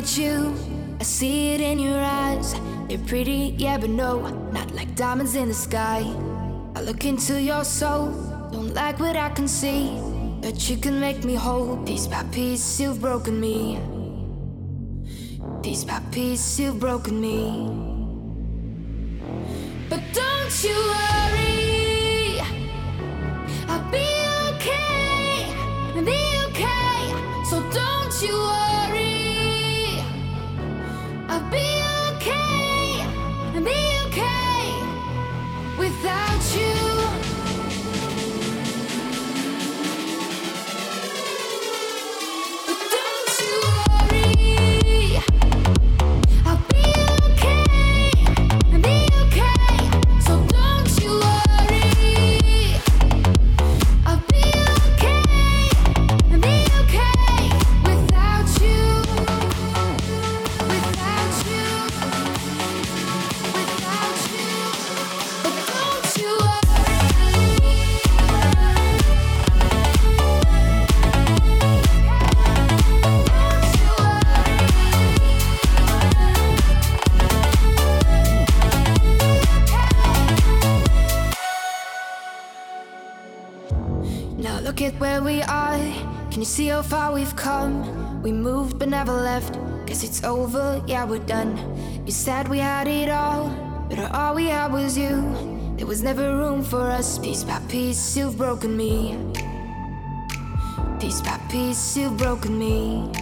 at you, I see it in your eyes. They're pretty, yeah, but no, not like diamonds in the sky. I look into your soul, don't like what I can see. But you can make me whole, piece by piece, you've broken me. Piece by piece, you've broken me. But don't you worry, I'll be okay, be okay. So don't you worry, it's over, yeah, we're done. You said we had it all, but all we had was you. There was never room for us. Piece by piece, you've broken me. Piece by piece, you've broken me.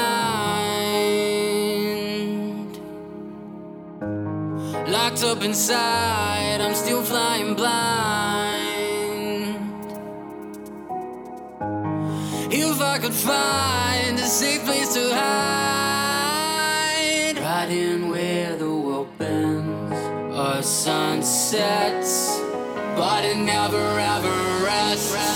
mind. Locked up inside, I'm still flying blind. If I could find a safe place to hide, right in where the world bends, a sun sets, but it never ever rests.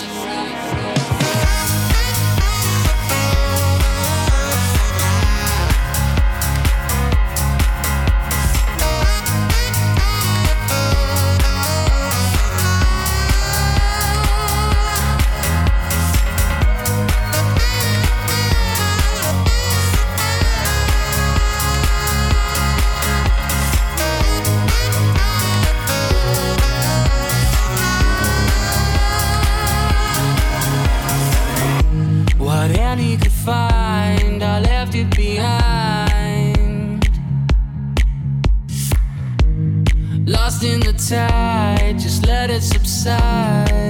side.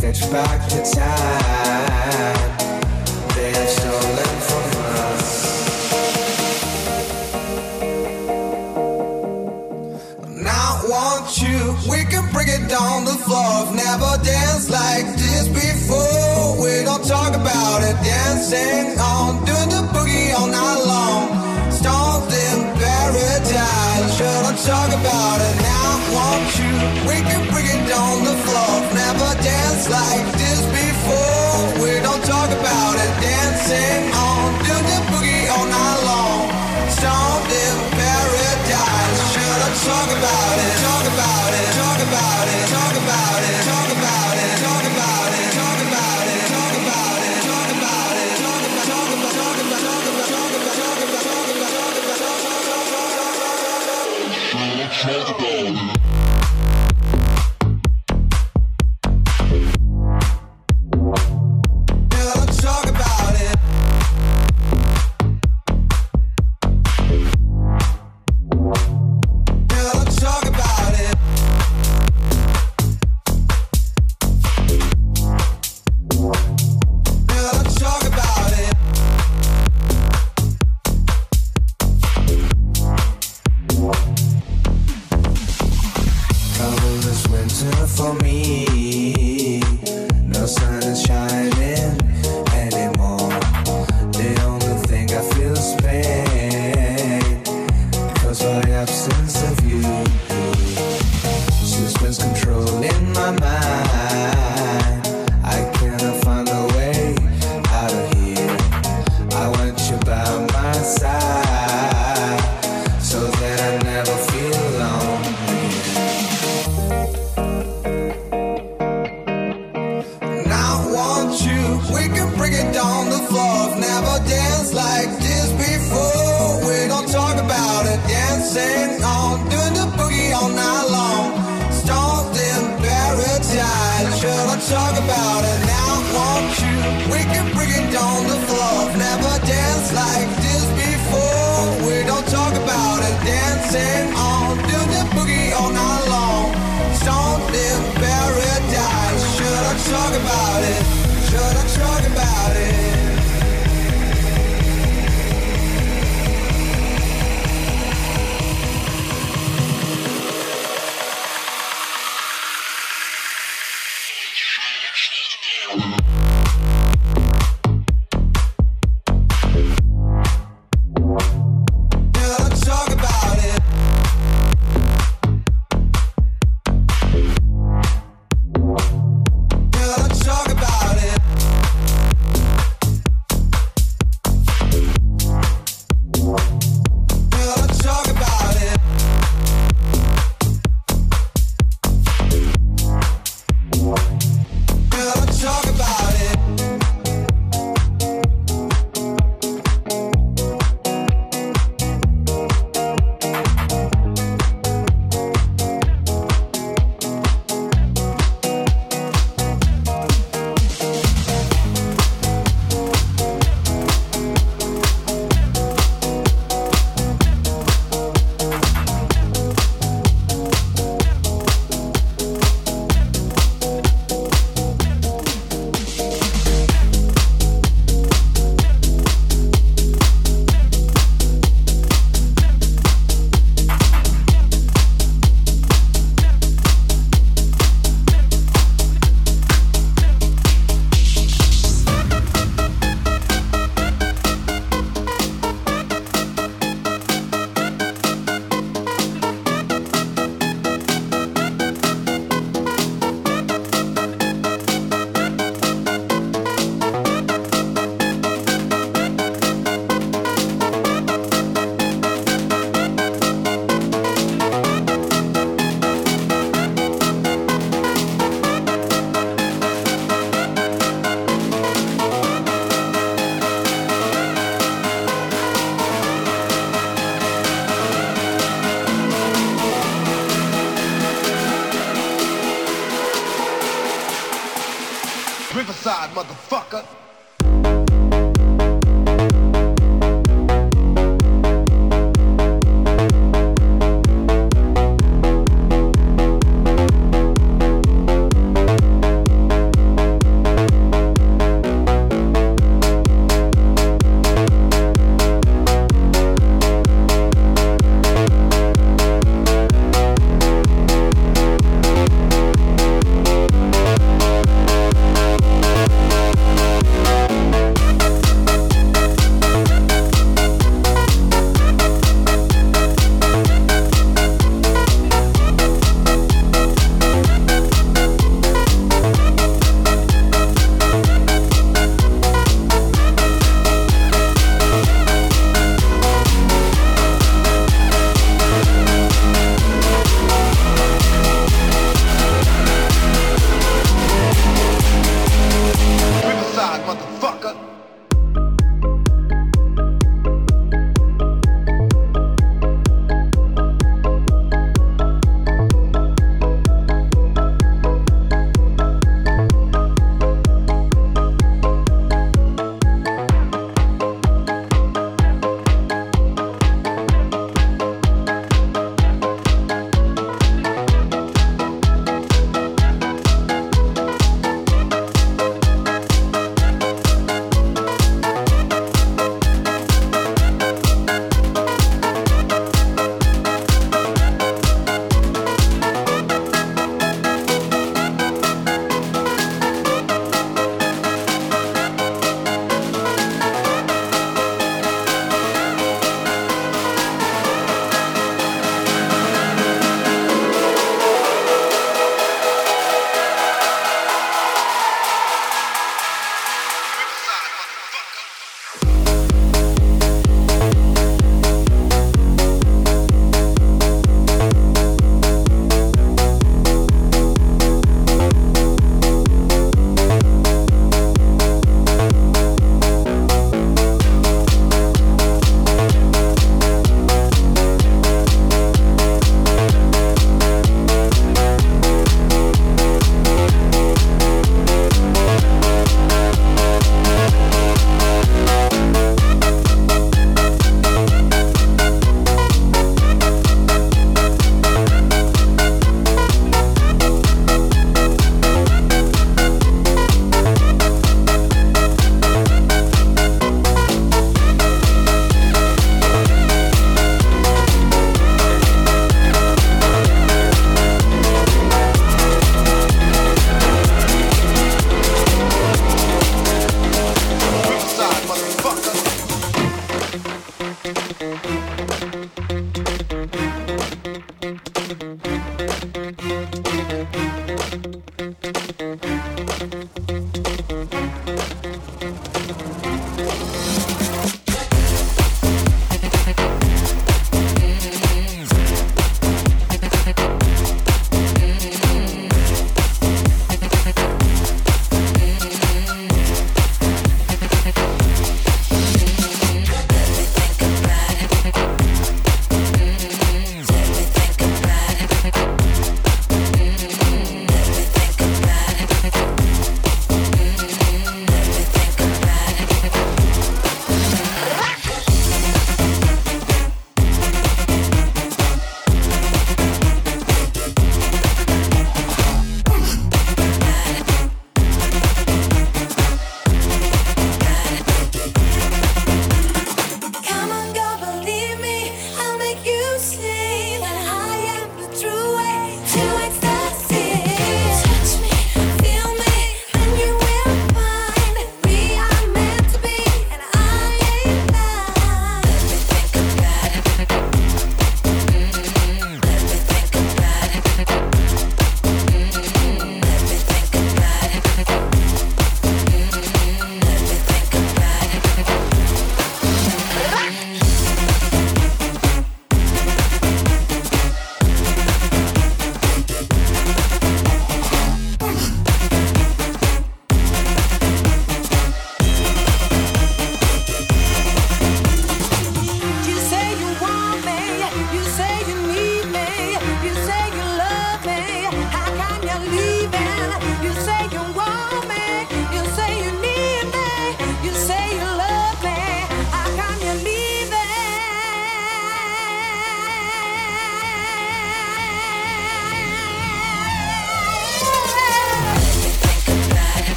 fetch back the time they have stolen from us. Now, want you, we can bring it down the floor. I've never danced like this before. We don't talk about it, dancing on, doing the boogie all night long. Stoned in paradise, shouldn't talk about it now. want you? We can on the floor. Never danced like this before. We don't talk about it. Dancing on, do the boogie all night long. Stomped in paradise. Shut up, talk about it. Talk about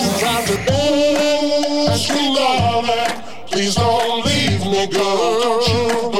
you got to dance, you love. Please don't leave me, girl. Don't you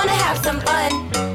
wanna have some fun.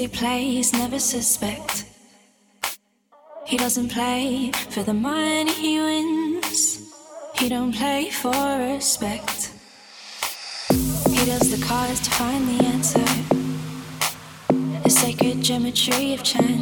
he plays, never suspect. He doesn't play for the money he wins. He don't play for respect. He does the cards to find the answer. The sacred geometry of chance.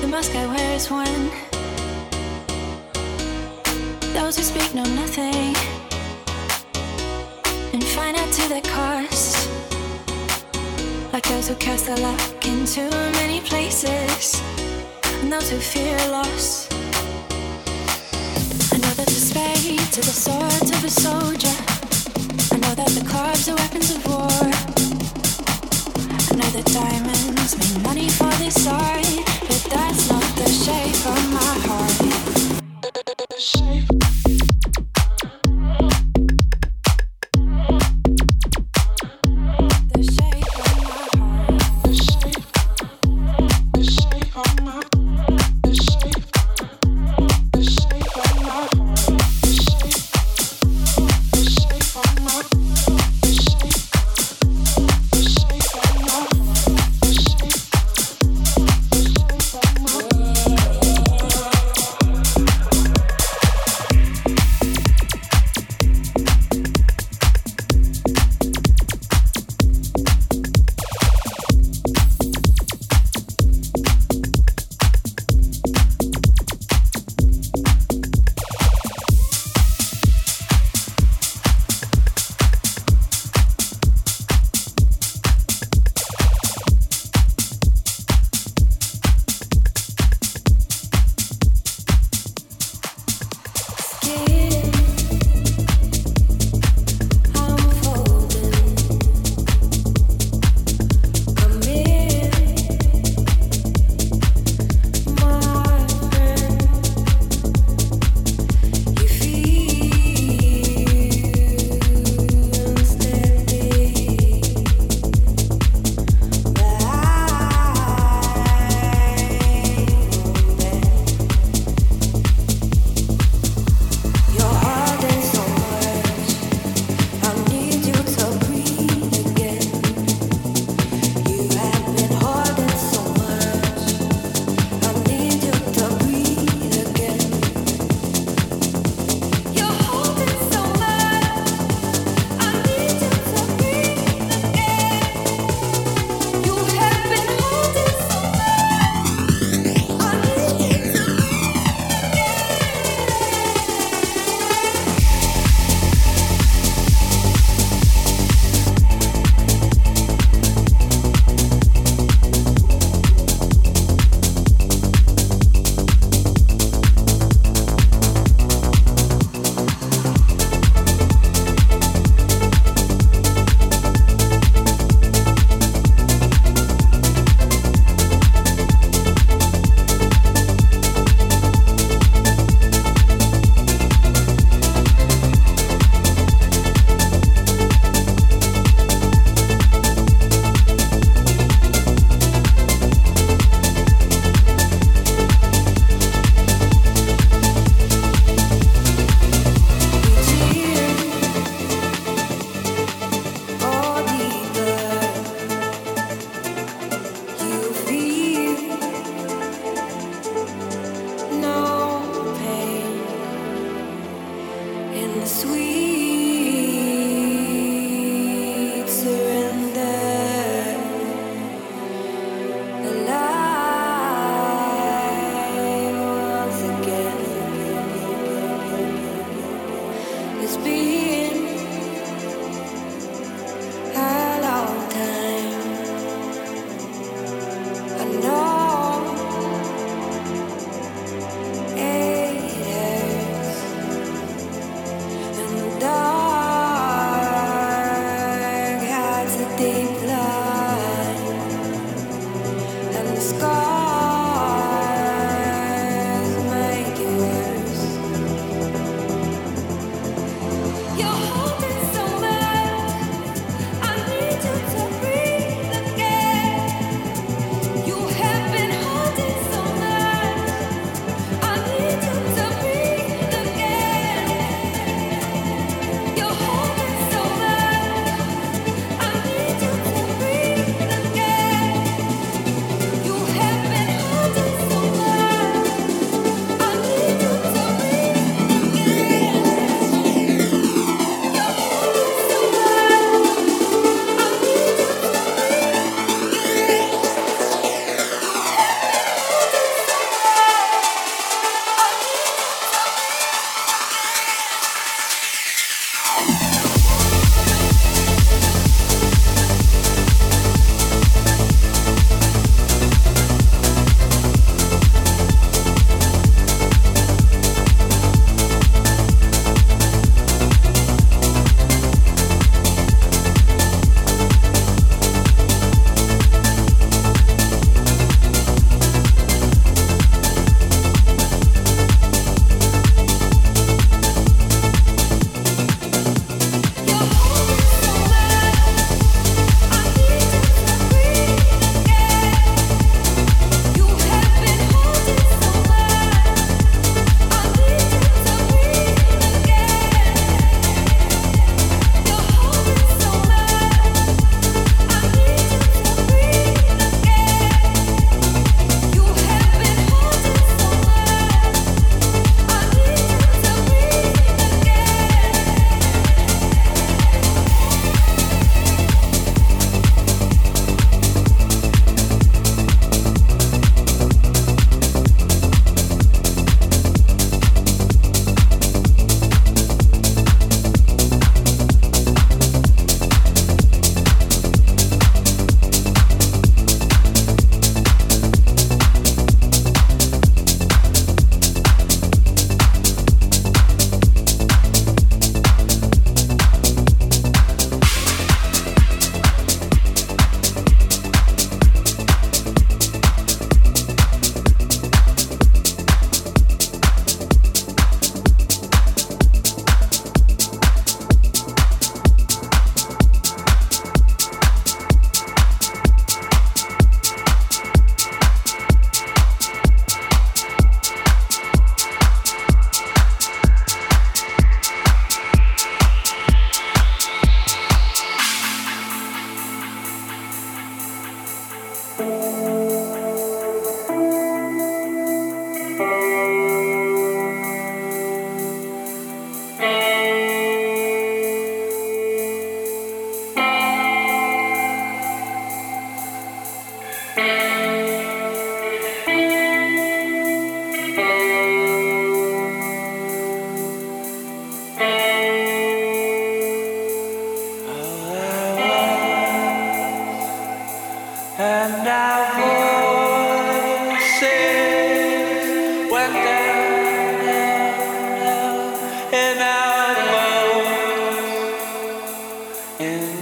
The mask I wear is when those who speak know nothing and find out to their cost. Like those who cast their luck in too many places and those who fear loss. I know that the spade is the swords of a soldier. I know that the clubs are weapons of war shape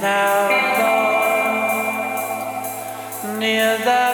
now, Lord, near the.